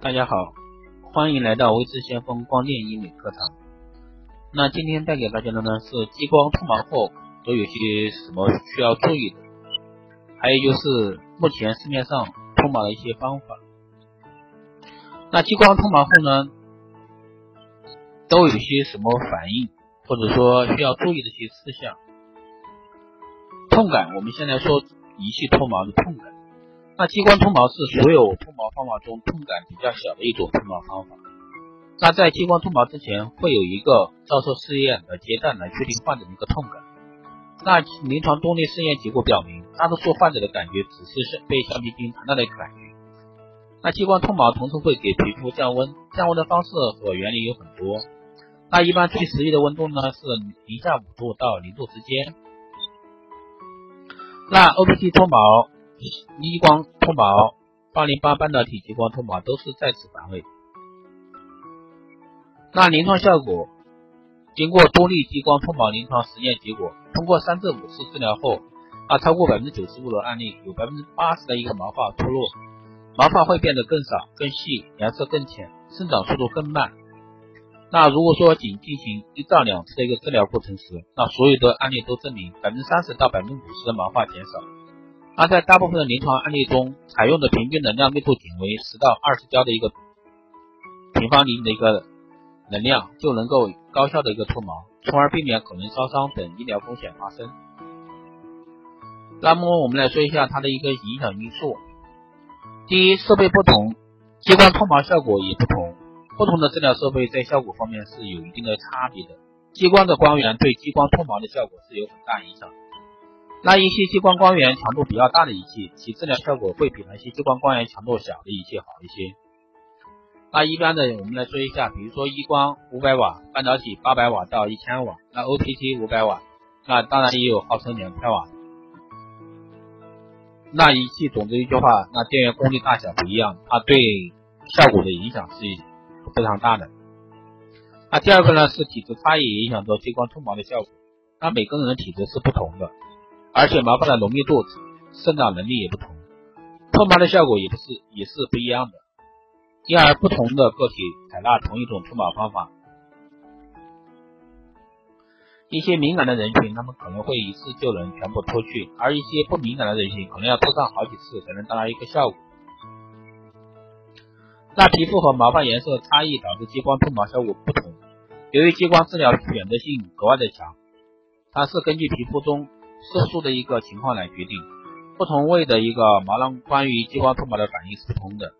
大家好，欢迎来到微智先锋光电医美课堂。那今天带给大家的呢是激光脱毛后都有些什么需要注意的，还有就是目前市面上脱毛的一些方法。那激光脱毛后呢，都有些什么反应，或者说需要注意的一些事项？痛感，我们先来说仪器脱毛的痛感。那激光脱毛是所有脱毛方法中痛感比较小的一种脱毛方法。那在激光脱毛之前，会有一个照射试验的阶段来确定患者的一个痛感。那临床动力试验结果表明，大多数患者的感觉只是被橡皮筋弹到的感觉。那激光脱毛同时会给皮肤降温，降温的方式和原理有很多。那一般最实际的温度呢是零下五度到零度之间。那 OPT 脱毛。激光脱毛、八零八半导体激光脱毛都是在此范围。那临床效果，经过多例激光脱毛临床实验结果，通过三至五次治疗后，啊，超过百分之九十五的案例有百分之八十的一个毛发脱落，毛发会变得更少、更细，颜色更浅，生长速度更慢。那如果说仅进行一到两次的一个治疗过程时，那所有的案例都证明百分之三十到百分之五十的毛发减少。而在大部分的临床案例中，采用的平均能量密度仅为十到二十焦的一个平方厘米的一个能量，就能够高效的一个脱毛，从而避免可能烧伤等医疗风险发生。那么我们来说一下它的一个影响因素。第一，设备不同，激光脱毛效果也不同，不同的治疗设备在效果方面是有一定的差别的。激光的光源对激光脱毛的效果是有很大影响。那一些激光光源强度比较大的仪器，其治疗效果会比那些激光光源强度小的仪器好一些。那一般的，我们来说一下，比如说一光五百瓦，半导体八百瓦到一千瓦，那 OPT 五百瓦，那当然也有号称两千瓦。那仪器总之一句话，那电源功率大小不一样，它对效果的影响是非常大的。那第二个呢，是体质差异影响着激光脱毛的效果。那每个人的体质是不同的。而且毛发的浓密度、生长能力也不同，脱毛的效果也不是也是不一样的。因而不同的个体采纳同一种脱毛方法，一些敏感的人群，他们可能会一次就能全部脱去，而一些不敏感的人群，可能要脱上好几次才能达到一个效果。那皮肤和毛发颜色差异导致激光脱毛效果不同。由于激光治疗选择性格外的强，它是根据皮肤中色素的一个情况来决定，不同位的一个毛囊关于激光脱毛的反应是不同的。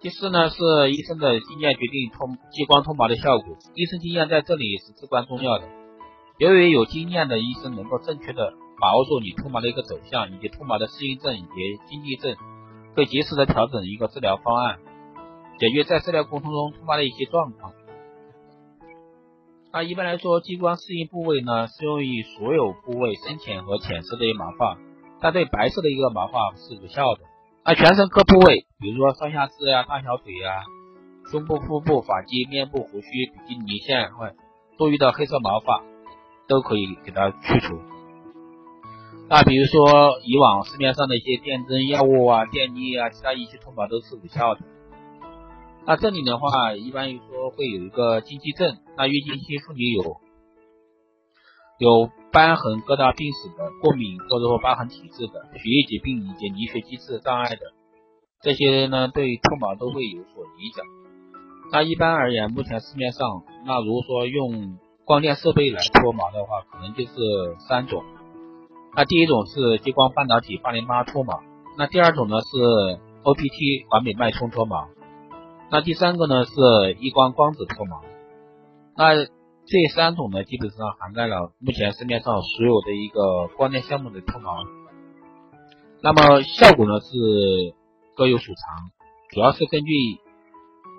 第四呢是医生的经验决定脱激光脱毛的效果，医生经验在这里是至关重要的。由于有经验的医生能够正确的把握住你脱毛的一个走向，以及脱毛的适应症以及禁忌症，会及时的调整一个治疗方案，解决在治疗过程中突发的一些状况。那一般来说，激光适应部位呢，适用于所有部位深浅和浅色的一个毛发，它对白色的一个毛发是无效的。那全身各部位，比如说上下肢呀、大小腿呀、胸部、腹部、发际、面部、胡须、比基尼线或多余的黑色毛发，都可以给它去除。那比如说以往市面上的一些电针药物啊、电力啊、其他仪器脱毛都是无效的。那这里的话，一般说会有一个禁忌症，那月经期妇女有有瘢痕、疙瘩、病史的、过敏或者说疤痕体质的、血液疾病以及凝血机制障碍的，这些呢对脱毛都会有所影响。那一般而言，目前市面上，那如果说用光电设备来脱毛的话，可能就是三种。那第一种是激光半导体八零八脱毛，那第二种呢是 OPT 完美脉冲脱毛。那第三个呢是激光光子脱毛，那这三种呢基本上涵盖了目前市面上所有的一个光电项目的脱毛，那么效果呢是各有所长，主要是根据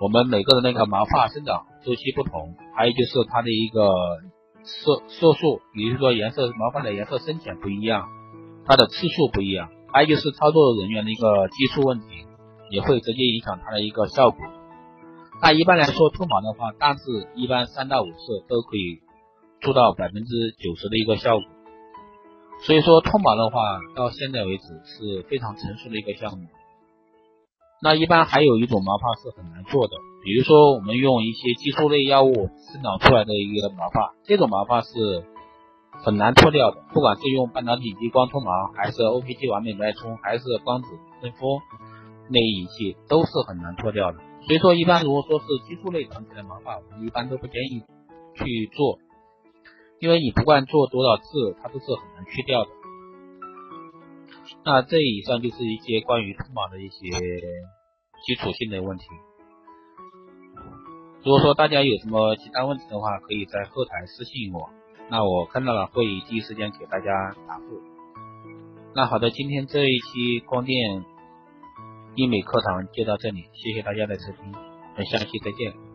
我们每个人那个毛发生长周期不同，还有就是它的一个色色素，比如说颜色毛发的颜色深浅不一样，它的次数不一样，还有就是操作人员的一个技术问题，也会直接影响它的一个效果。那一般来说，脱毛的话，大致一般三到五次都可以做到百分之九十的一个效果。所以说，脱毛的话，到现在为止是非常成熟的一个项目。那一般还有一种毛发是很难做的，比如说我们用一些激素类药物生长出来的一个毛发，这种毛发是很难脱掉的。不管是用半导体激光脱毛，还是 OPG 完美脉冲，还是光子嫩肤那仪器，都是很难脱掉的。所以说，一般如果说是激素类长起来毛发，我们一般都不建议去做，因为你不管做多少次，它都是很难去掉的。那这以上就是一些关于脱毛的一些基础性的问题。如果说大家有什么其他问题的话，可以在后台私信我，那我看到了会第一时间给大家答复。那好的，今天这一期光电医美课堂就到这里，谢谢大家的收听，我们下期再见。